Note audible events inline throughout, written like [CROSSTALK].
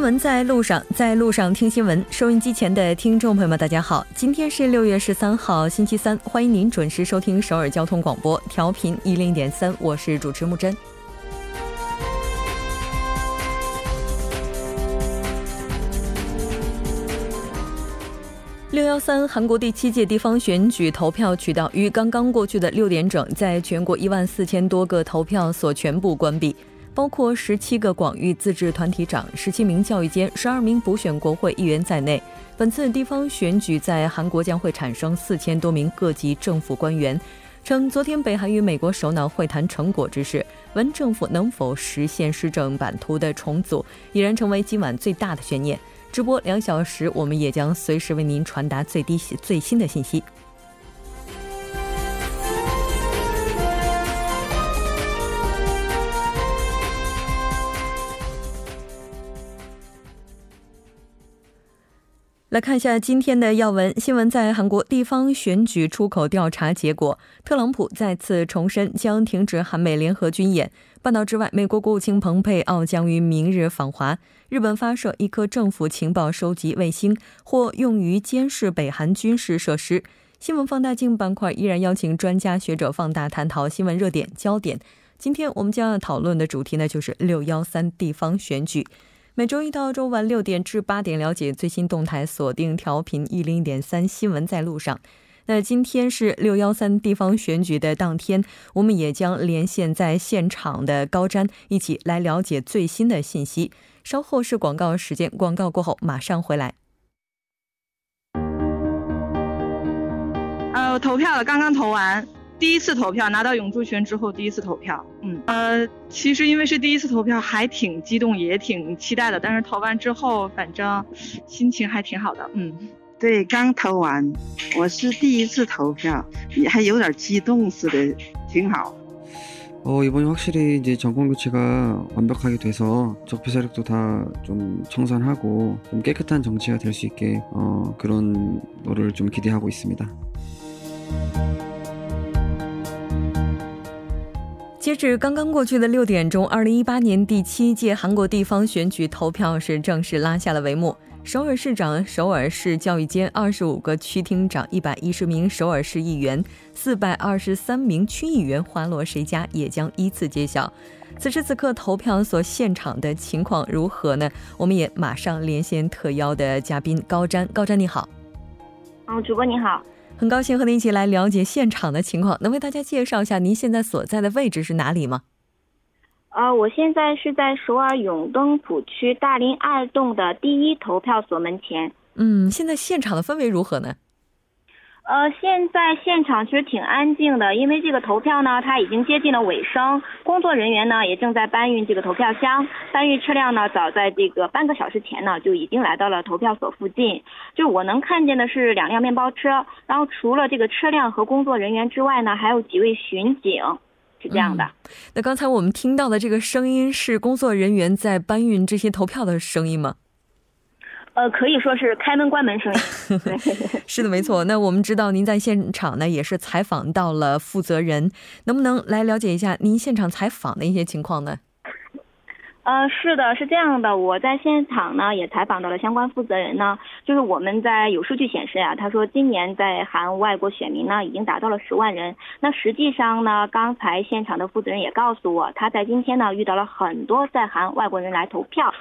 新闻在路上，在路上听新闻。收音机前的听众朋友们，大家好，今天是六月十三号，星期三，欢迎您准时收听首尔交通广播，调频一零点三，我是主持木真。六幺三，韩国第七届地方选举投票渠道于刚刚过去的六点整，在全国一万四千多个投票所全部关闭。包括十七个广域自治团体长、十七名教育监、十二名补选国会议员在内，本次地方选举在韩国将会产生四千多名各级政府官员。称昨天北韩与美国首脑会谈成果之事，文政府能否实现施政版图的重组，已然成为今晚最大的悬念。直播两小时，我们也将随时为您传达最低最新的信息。来看一下今天的要闻新闻，在韩国地方选举出口调查结果，特朗普再次重申将停止韩美联合军演。半岛之外，美国国务卿蓬佩奥将于明日访华。日本发射一颗政府情报收集卫星，或用于监视北韩军事设施。新闻放大镜板块依然邀请专家学者放大探讨新闻热点焦点。今天我们将要讨论的主题呢，就是六幺三地方选举。每周一到周五晚六点至八点，了解最新动态，锁定调频一零点三新闻在路上。那今天是六幺三地方选举的当天，我们也将连线在现场的高瞻，一起来了解最新的信息。稍后是广告时间，广告过后马上回来。呃，投票了，刚刚投完。第一次投票拿到永驻权之后，第一次投票，嗯，呃，其实因为是第一次投票，还挺激动，也挺期待的。但是投完之后，反正心情还挺好的，嗯，对，刚投完，我是第一次投票，也还有点激动似的，挺好。어이번에확실히이제정권교체가완벽하게돼서적폐세력도다좀청산하고좀깨끗한정치가될수있게어그런거를좀기대하고있습니다 截至刚刚过去的六点钟，二零一八年第七届韩国地方选举投票是正式拉下了帷幕。首尔市长、首尔市教育监、二十五个区厅长、一百一十名首尔市议员、四百二十三名区议员花落谁家，也将依次揭晓。此时此刻，投票所现场的情况如何呢？我们也马上连线特邀的嘉宾高瞻。高瞻你好。嗯，主播你好。很高兴和您一起来了解现场的情况，能为大家介绍一下您现在所在的位置是哪里吗？呃，我现在是在首尔永登浦区大林二栋的第一投票所门前。嗯，现在现场的氛围如何呢？呃，现在现场其实挺安静的，因为这个投票呢，它已经接近了尾声，工作人员呢也正在搬运这个投票箱，搬运车辆呢，早在这个半个小时前呢就已经来到了投票所附近。就我能看见的是两辆面包车，然后除了这个车辆和工作人员之外呢，还有几位巡警，是这样的。那刚才我们听到的这个声音是工作人员在搬运这些投票的声音吗？呃，可以说是开门关门声音。[LAUGHS] [LAUGHS] 是的，没错。那我们知道您在现场呢，也是采访到了负责人，能不能来了解一下您现场采访的一些情况呢？呃，是的，是这样的，我在现场呢也采访到了相关负责人呢，就是我们在有数据显示呀，他说今年在韩外国选民呢已经达到了十万人。那实际上呢，刚才现场的负责人也告诉我，他在今天呢遇到了很多在韩外国人来投票，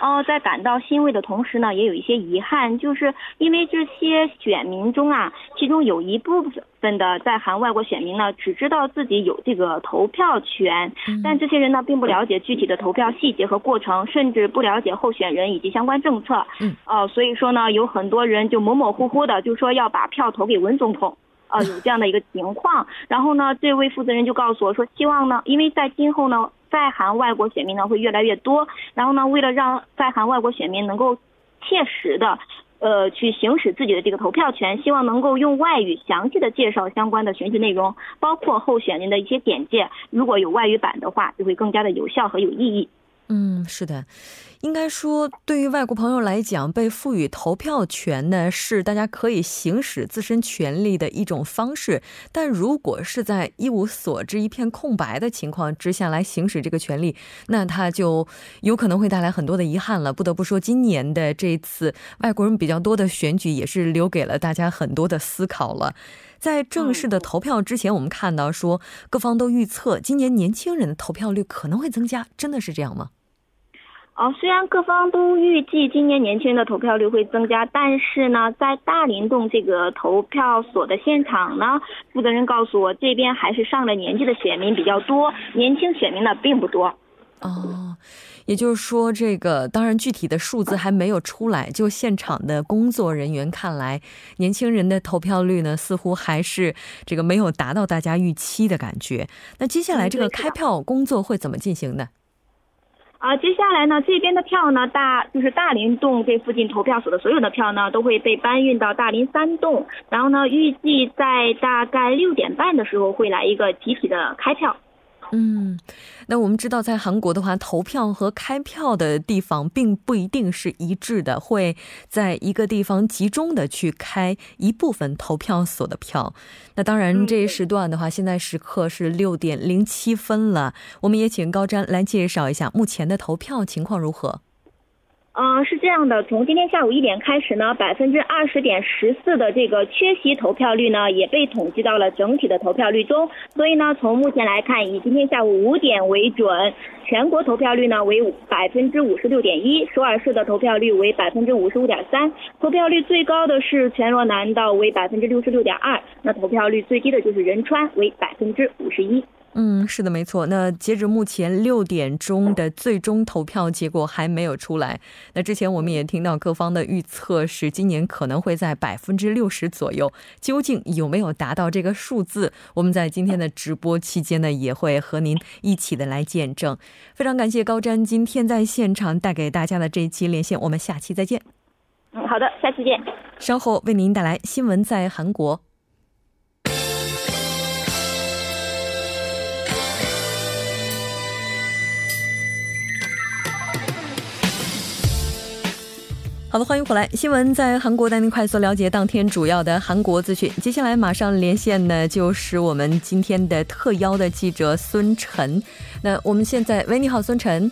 哦，在感到欣慰的同时呢，也有一些遗憾，就是因为这些选民中啊，其中有一部分。的在韩外国选民呢，只知道自己有这个投票权，但这些人呢，并不了解具体的投票细节和过程，甚至不了解候选人以及相关政策。嗯，哦，所以说呢，有很多人就模模糊糊的就说要把票投给文总统，呃，有这样的一个情况。然后呢，这位负责人就告诉我说，希望呢，因为在今后呢，在韩外国选民呢会越来越多，然后呢，为了让在韩外国选民能够切实的。呃，去行使自己的这个投票权，希望能够用外语详细的介绍相关的选举内容，包括候选人的一些简介。如果有外语版的话，就会更加的有效和有意义。嗯，是的，应该说，对于外国朋友来讲，被赋予投票权呢，是大家可以行使自身权利的一种方式。但如果是在一无所知、一片空白的情况之下来行使这个权利，那他就有可能会带来很多的遗憾了。不得不说，今年的这次外国人比较多的选举，也是留给了大家很多的思考了。在正式的投票之前，我们看到说，各方都预测今年年轻人的投票率可能会增加，真的是这样吗？哦，虽然各方都预计今年年轻人的投票率会增加，但是呢，在大林洞这个投票所的现场呢，负责人告诉我，这边还是上了年纪的选民比较多，年轻选民呢并不多。哦，也就是说，这个当然具体的数字还没有出来，就现场的工作人员看来，年轻人的投票率呢，似乎还是这个没有达到大家预期的感觉。那接下来这个开票工作会怎么进行呢？啊，接下来呢，这边的票呢，大就是大林洞这附近投票所的所有的票呢，都会被搬运到大林三栋，然后呢，预计在大概六点半的时候会来一个集体的开票。嗯，那我们知道，在韩国的话，投票和开票的地方并不一定是一致的，会在一个地方集中的去开一部分投票所的票。那当然，这一时段的话，现在时刻是六点零七分了，我们也请高瞻来介绍一下目前的投票情况如何。嗯，是这样的，从今天下午一点开始呢，百分之二十点十四的这个缺席投票率呢，也被统计到了整体的投票率中。所以呢，从目前来看，以今天下午五点为准，全国投票率呢为百分之五十六点一，首尔市的投票率为百分之五十五点三，投票率最高的是全罗南道为百分之六十六点二，那投票率最低的就是仁川为百分之五十一。嗯，是的，没错。那截止目前六点钟的最终投票结果还没有出来。那之前我们也听到各方的预测是今年可能会在百分之六十左右，究竟有没有达到这个数字？我们在今天的直播期间呢，也会和您一起的来见证。非常感谢高瞻今天在现场带给大家的这一期连线，我们下期再见。嗯，好的，下期见。稍后为您带来新闻在韩国。好的，欢迎回来。新闻在韩国带您快速了解当天主要的韩国资讯。接下来马上连线呢，就是我们今天的特邀的记者孙晨。那我们现在，喂，你好，孙晨。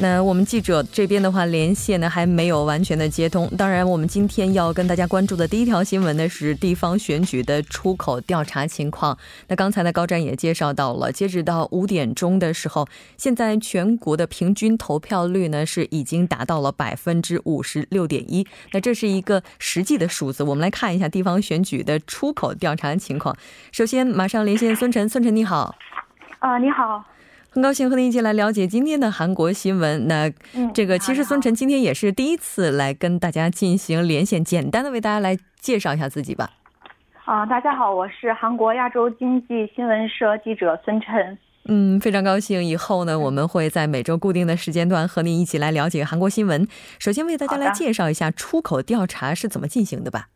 那我们记者这边的话，连线呢还没有完全的接通。当然，我们今天要跟大家关注的第一条新闻呢是地方选举的出口调查情况。那刚才呢高湛也介绍到了，截止到五点钟的时候，现在全国的平均投票率呢是已经达到了百分之五十六点一。那这是一个实际的数字。我们来看一下地方选举的出口调查情况。首先，马上连线孙晨，孙晨你好。啊，你好。很高兴和您一起来了解今天的韩国新闻。那这个其实孙晨今天也是第一次来跟大家进行连线，简单的为大家来介绍一下自己吧。啊，大家好，我是韩国亚洲经济新闻社记者孙晨。嗯，非常高兴。以后呢，我们会在每周固定的时间段和您一起来了解韩国新闻。首先为大家来介绍一下出口调查是怎么进行的吧。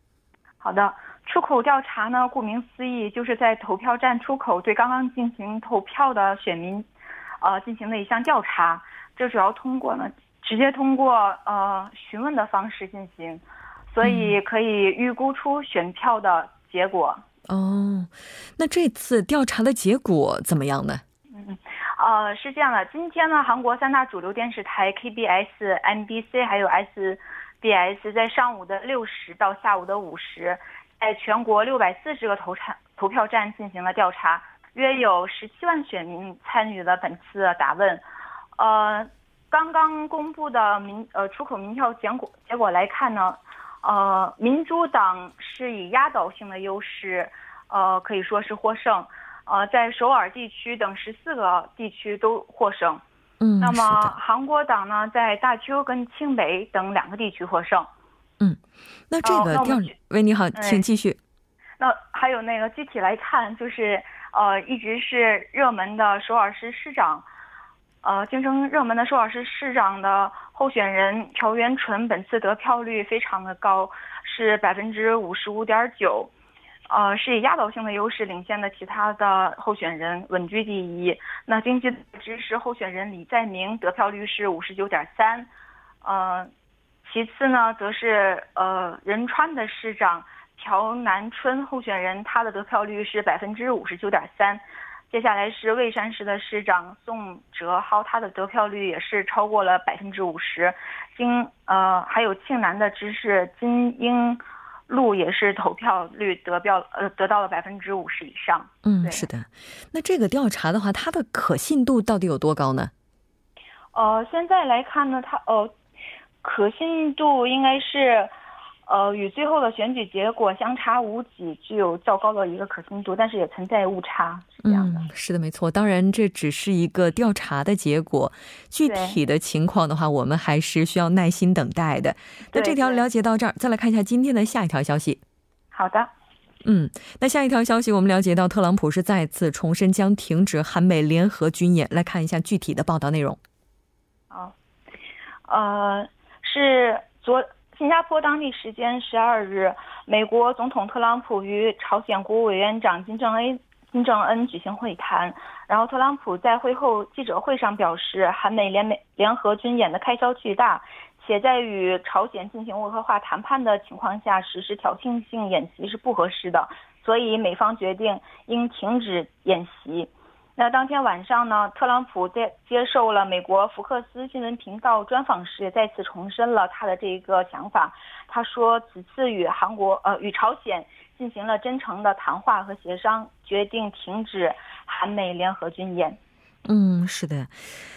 好的，出口调查呢，顾名思义，就是在投票站出口对刚刚进行投票的选民。呃，进行的一项调查，这主要通过呢，直接通过呃询问的方式进行，所以可以预估出选票的结果。哦，那这次调查的结果怎么样呢？嗯，呃，是这样的，今天呢，韩国三大主流电视台 KBS、MBC 还有 SBS 在上午的六时到下午的五时，在全国六百四十个投产投票站进行了调查。约有十七万选民参与了本次答问，呃，刚刚公布的民呃出口民调结果结果来看呢，呃，民主党是以压倒性的优势，呃，可以说是获胜，呃，在首尔地区等十四个地区都获胜，嗯，那么韩国党呢，在大邱跟清北等两个地区获胜，嗯，那这个调，喂，你好，请继续。那还有那个具体来看，就是。呃，一直是热门的首尔市市长，呃，竞争热门的首尔市市长的候选人朴元淳，本次得票率非常的高，是百分之五十五点九。呃，是以压倒性的优势领先的其他的候选人，稳居第一。那经济支持候选人李在明得票率是五十九点三，呃，其次呢，则是呃仁川的市长朴南春候选人，他的得票率是百分之五十九点三。接下来是蔚山市的市长宋哲浩，他的得票率也是超过了百分之五十。经呃，还有庆南的知事金英路也是投票率得票呃得到了百分之五十以上。嗯，是的。那这个调查的话，它的可信度到底有多高呢？呃，现在来看呢，它呃可信度应该是。呃，与最后的选举结果相差无几，具有较高的一个可信度，但是也存在误差，是这样的。嗯，是的，没错。当然，这只是一个调查的结果，具体的情况的话，我们还是需要耐心等待的。那这条了解到这儿，再来看一下今天的下一条消息。好的。嗯，那下一条消息，我们了解到特朗普是再次重申将停止韩美联合军演。来看一下具体的报道内容。好，呃，是昨。新加坡当地时间十二日，美国总统特朗普与朝鲜国务委员长金正恩金正恩举行会谈。然后，特朗普在会后记者会上表示，韩美联美联合军演的开销巨大，且在与朝鲜进行温和化谈判的情况下实施挑衅性演习是不合适的，所以美方决定应停止演习。那当天晚上呢，特朗普在接受了美国福克斯新闻频道专访时，也再次重申了他的这一个想法。他说，此次与韩国呃与朝鲜进行了真诚的谈话和协商，决定停止韩美联合军演。嗯，是的。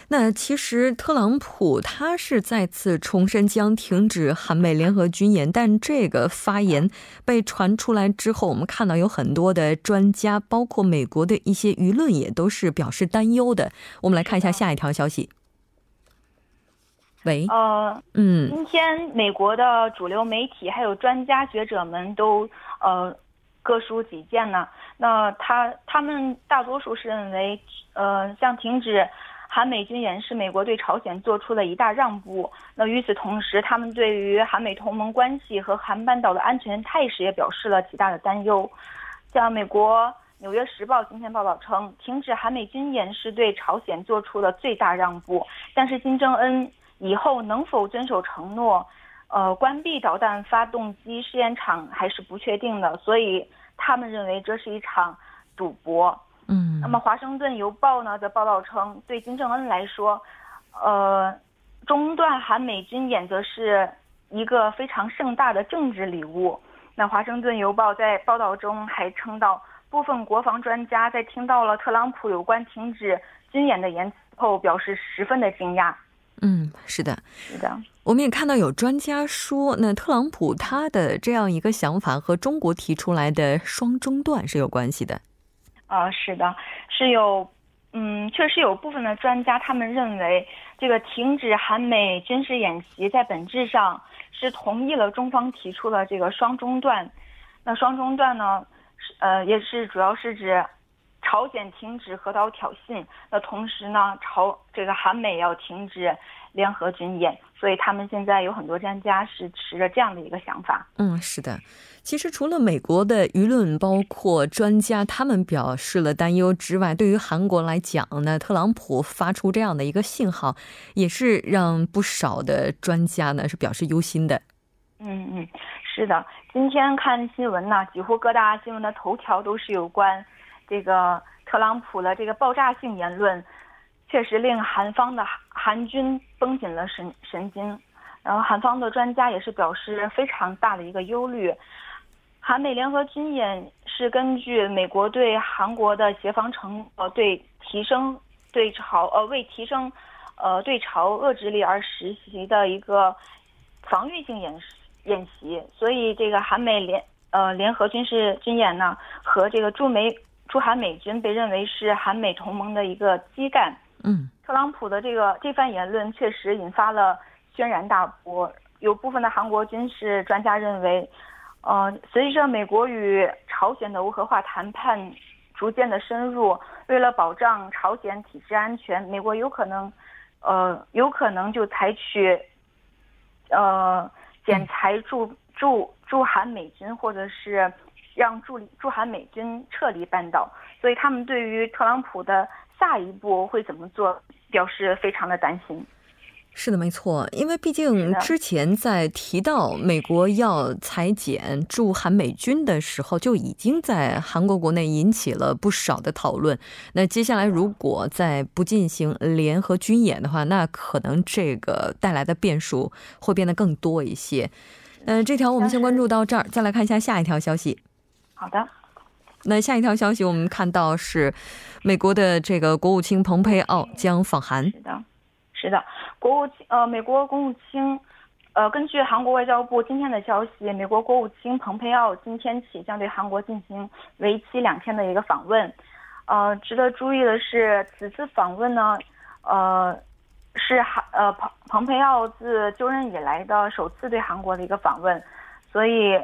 那其实特朗普他是再次重申将停止韩美联合军演，但这个发言被传出来之后，我们看到有很多的专家，包括美国的一些舆论也都是表示担忧的。我们来看一下下一条消息。喂，呃，嗯，今天美国的主流媒体还有专家学者们都呃。各抒己见呢？那他他们大多数是认为，呃，像停止韩美军演是美国对朝鲜做出了一大让步。那与此同时，他们对于韩美同盟关系和韩半岛的安全态势也表示了极大的担忧。像美国《纽约时报》今天报道称，停止韩美军演是对朝鲜做出了最大让步。但是金正恩以后能否遵守承诺？呃，关闭导弹发动机试验场还是不确定的，所以他们认为这是一场赌博。嗯，那么《华盛顿邮报》呢则报道称，对金正恩来说，呃，中断韩美军演则是一个非常盛大的政治礼物。那《华盛顿邮报》在报道中还称到，部分国防专家在听到了特朗普有关停止军演的言辞后，表示十分的惊讶。嗯，是的，是的。我们也看到有专家说，那特朗普他的这样一个想法和中国提出来的双中断是有关系的。啊，是的，是有，嗯，确实有部分的专家他们认为，这个停止韩美军事演习在本质上是同意了中方提出的这个双中断。那双中断呢，是呃，也是主要是指朝鲜停止核岛挑衅，那同时呢，朝这个韩美要停止。联合军演，所以他们现在有很多专家是持着这样的一个想法。嗯，是的。其实除了美国的舆论，包括专家他们表示了担忧之外，对于韩国来讲呢，特朗普发出这样的一个信号，也是让不少的专家呢是表示忧心的。嗯嗯，是的。今天看新闻呢，几乎各大新闻的头条都是有关这个特朗普的这个爆炸性言论。确实令韩方的韩军绷紧了神神经，然后韩方的专家也是表示非常大的一个忧虑。韩美联合军演是根据美国对韩国的协防承诺，对提升对朝呃为提升呃对朝遏制力而实习的一个防御性演演习，所以这个韩美联呃联合军事军演呢和这个驻美驻韩美军被认为是韩美同盟的一个基干。嗯，特朗普的这个这番言论确实引发了轩然大波。有部分的韩国军事专家认为，呃，随着美国与朝鲜的无核化谈判逐渐的深入，为了保障朝鲜体制安全，美国有可能，呃，有可能就采取，呃，减裁驻驻驻韩美军或者是让驻驻韩美军撤离半岛，所以他们对于特朗普的下一步会怎么做表示非常的担心。是的，没错，因为毕竟之前在提到美国要裁减驻韩美军的时候，就已经在韩国国内引起了不少的讨论。那接下来如果再不进行联合军演的话，那可能这个带来的变数会变得更多一些。嗯，这条我们先关注到这儿，再来看一下下一条消息。好的，那下一条消息我们看到是美国的这个国务卿蓬佩奥将访韩。是的，是的。国务卿呃，美国国务卿，呃，根据韩国外交部今天的消息，美国国务卿蓬佩奥今天起将对韩国进行为期两天的一个访问。呃，值得注意的是，此次访问呢，呃，是韩呃蓬蓬佩奥自就任以来的首次对韩国的一个访问，所以。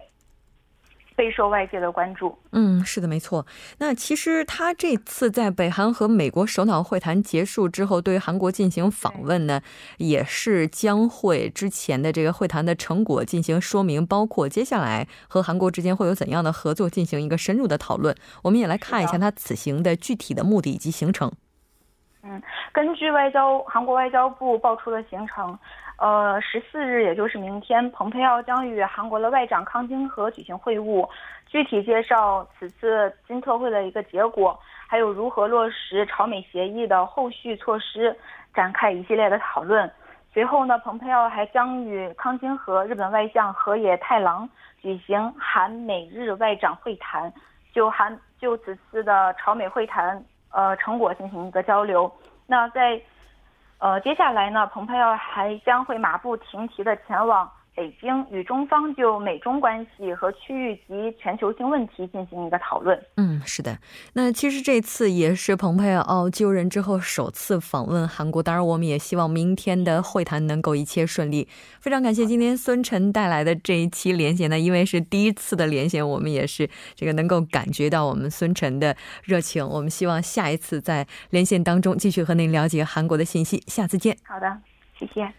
备受外界的关注。嗯，是的，没错。那其实他这次在北韩和美国首脑会谈结束之后，对韩国进行访问呢，也是将会之前的这个会谈的成果进行说明，包括接下来和韩国之间会有怎样的合作进行一个深入的讨论。我们也来看一下他此行的具体的目的以及行程。嗯，根据外交韩国外交部爆出的行程。呃，十四日，也就是明天，蓬佩奥将与韩国的外长康京和举行会晤，具体介绍此次金特会的一个结果，还有如何落实朝美协议的后续措施，展开一系列的讨论。随后呢，蓬佩奥还将与康京和日本外相河野太郎举行韩美日外长会谈，就韩就此次的朝美会谈呃成果进行一个交流。那在。呃，接下来呢，蓬佩奥还将会马不停蹄的前往。北京与中方就美中关系和区域及全球性问题进行一个讨论。嗯，是的。那其实这次也是蓬佩奥就任之后首次访问韩国，当然我们也希望明天的会谈能够一切顺利。非常感谢今天孙晨带来的这一期连线呢，因为是第一次的连线，我们也是这个能够感觉到我们孙晨的热情。我们希望下一次在连线当中继续和您了解韩国的信息。下次见。好的，谢谢。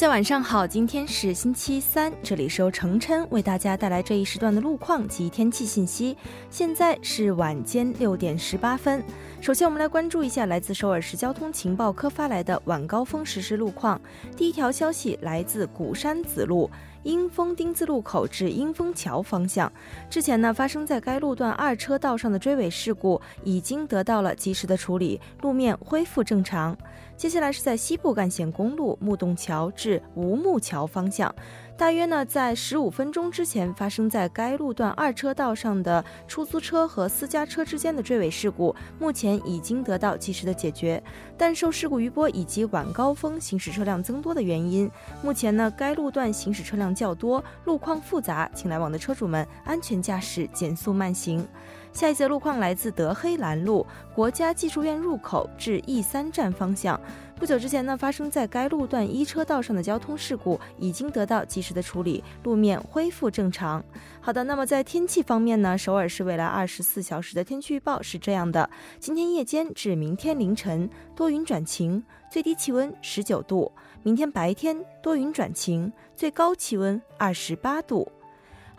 大家晚上好，今天是星期三，这里是由程琛为大家带来这一时段的路况及天气信息。现在是晚间六点十八分，首先我们来关注一下来自首尔市交通情报科发来的晚高峰实时路况。第一条消息来自鼓山子路。英峰丁字路口至英峰桥方向，之前呢发生在该路段二车道上的追尾事故已经得到了及时的处理，路面恢复正常。接下来是在西部干线公路木洞桥至吴木桥方向。大约呢，在十五分钟之前发生在该路段二车道上的出租车和私家车之间的追尾事故，目前已经得到及时的解决。但受事故余波以及晚高峰行驶车辆增多的原因，目前呢，该路段行驶车辆较多，路况复杂，请来往的车主们安全驾驶，减速慢行。下一则路况来自德黑兰路国家技术院入口至 E 三站方向。不久之前呢，发生在该路段一车道上的交通事故已经得到及时的处理，路面恢复正常。好的，那么在天气方面呢，首尔市未来二十四小时的天气预报是这样的：今天夜间至明天凌晨多云转晴，最低气温十九度；明天白天多云转晴，最高气温二十八度。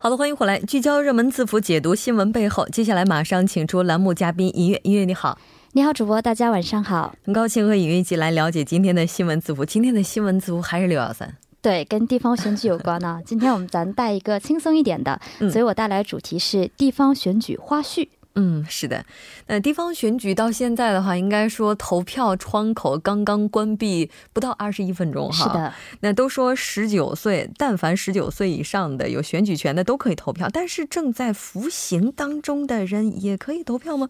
好的，欢迎回来，聚焦热门字符，解读新闻背后。接下来马上请出栏目嘉宾音乐，音乐你好，你好，主播，大家晚上好，很高兴和音乐一起来了解今天的新闻字符。今天的新闻字符还是六幺三，对，跟地方选举有关呢。今天我们咱带一个轻松一点的，所以我带来主题是地方选举花絮。嗯，是的。那地方选举到现在的话，应该说投票窗口刚刚关闭不到二十一分钟哈。是的。那都说十九岁，但凡十九岁以上的有选举权的都可以投票，但是正在服刑当中的人也可以投票吗？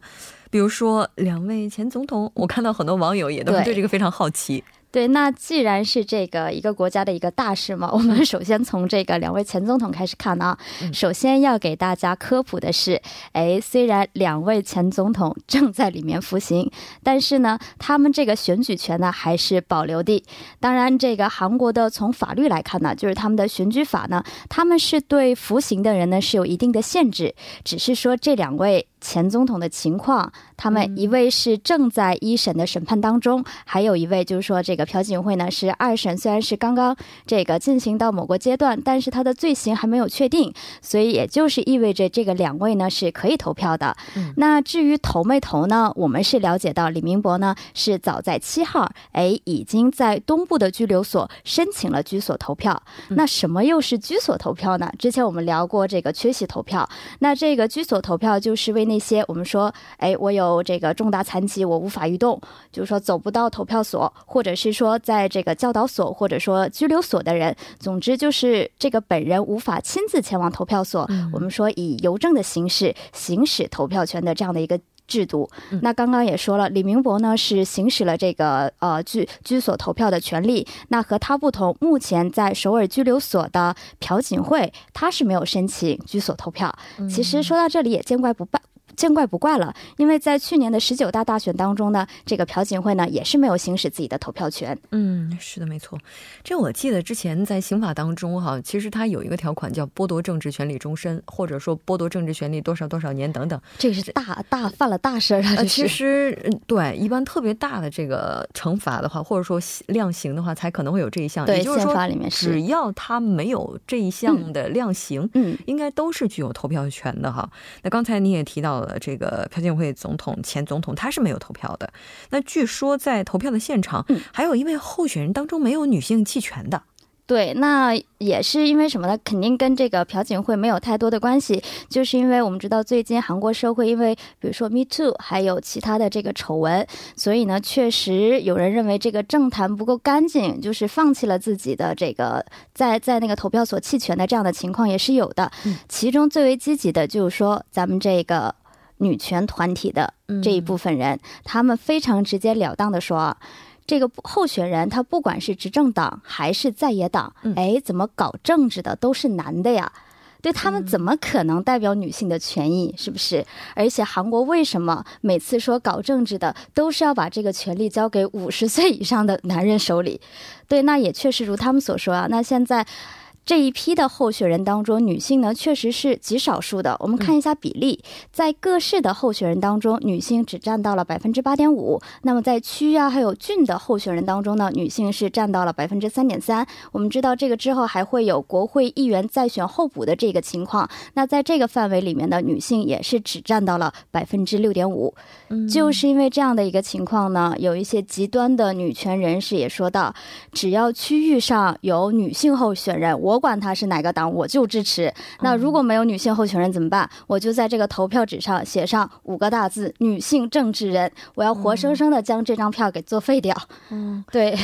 比如说两位前总统，我看到很多网友也都对这个非常好奇。对，那既然是这个一个国家的一个大事嘛，我们首先从这个两位前总统开始看啊。首先要给大家科普的是，哎，虽然两位前总统正在里面服刑，但是呢，他们这个选举权呢还是保留的。当然，这个韩国的从法律来看呢，就是他们的选举法呢，他们是对服刑的人呢是有一定的限制，只是说这两位。前总统的情况，他们一位是正在一审的审判当中，还有一位就是说这个朴槿惠呢是二审，虽然是刚刚这个进行到某个阶段，但是他的罪行还没有确定，所以也就是意味着这个两位呢是可以投票的。那至于投没投呢？我们是了解到李明博呢是早在七号，哎，已经在东部的拘留所申请了居所投票。那什么又是居所投票呢？之前我们聊过这个缺席投票，那这个居所投票就是为那些我们说，哎，我有这个重大残疾，我无法移动，就是说走不到投票所，或者是说在这个教导所或者说拘留所的人，总之就是这个本人无法亲自前往投票所，我们说以邮政的形式行使投票权的这样的一个制度。那刚刚也说了，李明博呢是行使了这个呃居居所投票的权利。那和他不同，目前在首尔拘留所的朴槿惠，他是没有申请居所投票。其实说到这里也见怪不怪。见怪不怪了，因为在去年的十九大大选当中呢，这个朴槿惠呢也是没有行使自己的投票权。嗯，是的，没错。这我记得之前在刑法当中哈，其实它有一个条款叫剥夺政治权利终身，或者说剥夺政治权利多少多少年等等。这是大大犯了大事儿啊！其实对，一般特别大的这个惩罚的话，或者说量刑的话，才可能会有这一项。对，宪法里面是只要他没有这一项的量刑，嗯，应该都是具有投票权的哈。那刚才你也提到了。呃，这个朴槿惠总统前总统他是没有投票的。那据说在投票的现场，还有一位候选人当中没有女性弃权的。对，那也是因为什么呢？肯定跟这个朴槿惠没有太多的关系，就是因为我们知道最近韩国社会因为比如说 Me Too，还有其他的这个丑闻，所以呢，确实有人认为这个政坛不够干净，就是放弃了自己的这个在在那个投票所弃权的这样的情况也是有的。其中最为积极的就是说咱们这个。女权团体的这一部分人，他们非常直截了当的说，这个候选人他不管是执政党还是在野党，哎，怎么搞政治的都是男的呀？对他们怎么可能代表女性的权益？是不是？而且韩国为什么每次说搞政治的都是要把这个权利交给五十岁以上的男人手里？对，那也确实如他们所说啊，那现在。这一批的候选人当中，女性呢确实是极少数的。我们看一下比例，在各市的候选人当中，女性只占到了百分之八点五。那么在区啊还有郡的候选人当中呢，女性是占到了百分之三点三。我们知道这个之后还会有国会议员再选候补的这个情况。那在这个范围里面呢女性也是只占到了百分之六点五。就是因为这样的一个情况呢，有一些极端的女权人士也说到，只要区域上有女性候选人，我。不管他是哪个党，我就支持。那如果没有女性候选人怎么办？我就在这个投票纸上写上五个大字：女性政治人。我要活生生的将这张票给作废掉。嗯，对。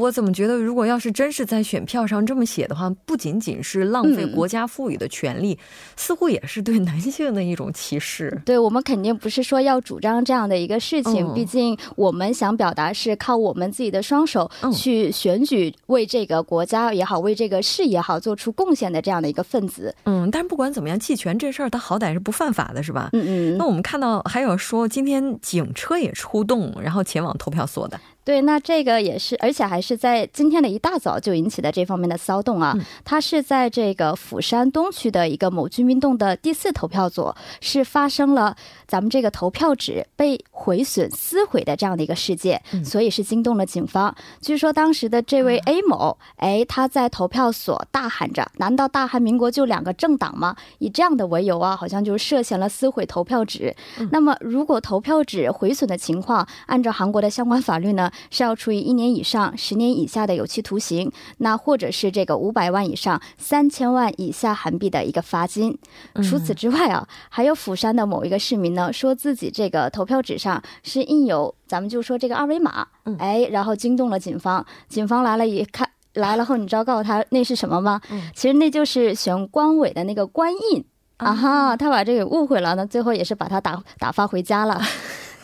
我怎么觉得，如果要是真是在选票上这么写的话，不仅仅是浪费国家赋予的权利，似乎也是对男性的一种歧视。对我们肯定不是说要主张这样的一个事情。毕竟我们想表达是靠我们自己的双手去选举，为这个国家也好，为这个事也好。做出贡献的这样的一个分子，嗯，但是不管怎么样，弃权这事儿，他好歹是不犯法的，是吧？嗯嗯。那我们看到还有说，今天警车也出动，然后前往投票所的。对，那这个也是，而且还是在今天的一大早就引起的这方面的骚动啊。它是在这个釜山东区的一个某居民洞的第四投票所，是发生了咱们这个投票纸被毁损撕毁的这样的一个事件，所以是惊动了警方。据说当时的这位 A 某，哎，他在投票所大喊着：“难道大韩民国就两个政党吗？”以这样的为由啊，好像就涉嫌了撕毁投票纸。那么，如果投票纸毁损的情况，按照韩国的相关法律呢？是要处以一年以上十年以下的有期徒刑，那或者是这个五百万以上三千万以下韩币的一个罚金。除此之外啊，还有釜山的某一个市民呢，说自己这个投票纸上是印有咱们就说这个二维码，哎，然后惊动了警方，警方来了一看。来了后，你知道告诉他那是什么吗？其实那就是选官委的那个官印啊哈，他把这个误会了，那最后也是把他打打发回家了。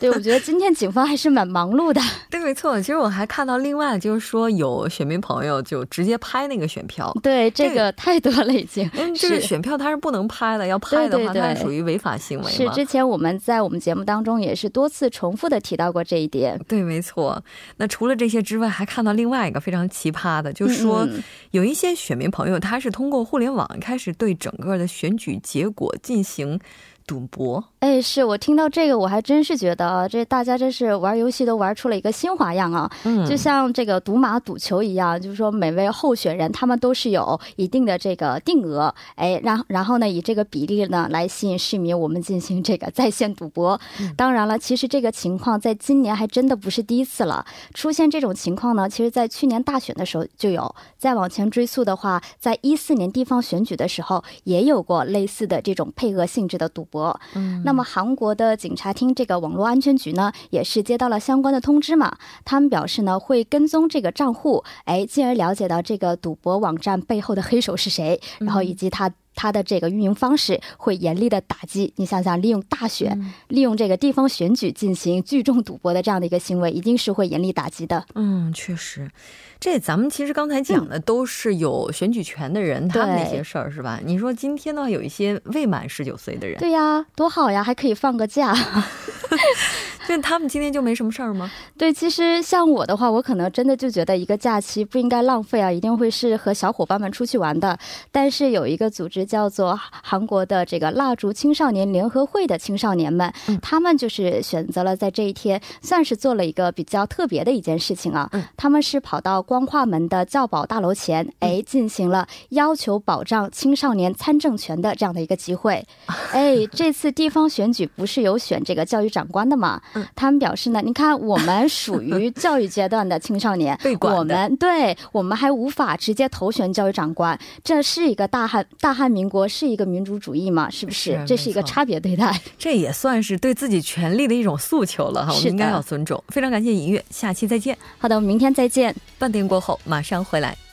对，我觉得今天警方还是蛮忙碌的。[LAUGHS] 对，没错。其实我还看到另外，就是说有选民朋友就直接拍那个选票。对，这个太多了已经。嗯，这个选票它是不能拍的，要拍的话它属于违法行为。是，之前我们在我们节目当中也是多次重复的提到过这一点。对，没错。那除了这些之外，还看到另外一个非常奇葩的，就是说有一些选民朋友他是通过互联网开始对整个的选举结果进行。赌博，哎，是我听到这个，我还真是觉得啊，这大家真是玩游戏都玩出了一个新花样啊！嗯，就像这个赌马赌球一样，就是说每位候选人他们都是有一定的这个定额，哎，然然后呢，以这个比例呢来吸引市民，我们进行这个在线赌博。[LAUGHS] 当然了，其实这个情况在今年还真的不是第一次了，出现这种情况呢，其实在去年大选的时候就有。再往前追溯的话，在一四年地方选举的时候也有过类似的这种配额性质的赌。博，嗯，那么韩国的警察厅这个网络安全局呢，也是接到了相关的通知嘛，他们表示呢会跟踪这个账户，哎，进而了解到这个赌博网站背后的黑手是谁，然后以及他。他的这个运营方式会严厉的打击。你想想，利用大选、利用这个地方选举进行聚众赌博的这样的一个行为，一定是会严厉打击的。嗯，确实，这咱们其实刚才讲的都是有选举权的人，他们那些事儿是吧？你说今天呢，有一些未满十九岁的人，对呀，多好呀，还可以放个假。[LAUGHS] 那他们今天就没什么事儿吗？[LAUGHS] 对，其实像我的话，我可能真的就觉得一个假期不应该浪费啊，一定会是和小伙伴们出去玩的。但是有一个组织叫做韩国的这个蜡烛青少年联合会的青少年们，他们就是选择了在这一天，算是做了一个比较特别的一件事情啊。他们是跑到光化门的教保大楼前，哎，进行了要求保障青少年参政权的这样的一个集会。[LAUGHS] 哎，这次地方选举不是有选这个教育长官的吗？他们表示呢，你看，我们属于教育阶段的青少年，[LAUGHS] 被管我们对我们还无法直接投选教育长官，这是一个大汉大汉民国，是一个民主主义嘛？是不是？这是一个差别对待，这也算是对自己权利的一种诉求了哈。我们应该要尊重。非常感谢尹月，下期再见。好的，我们明天再见。半点过后马上回来。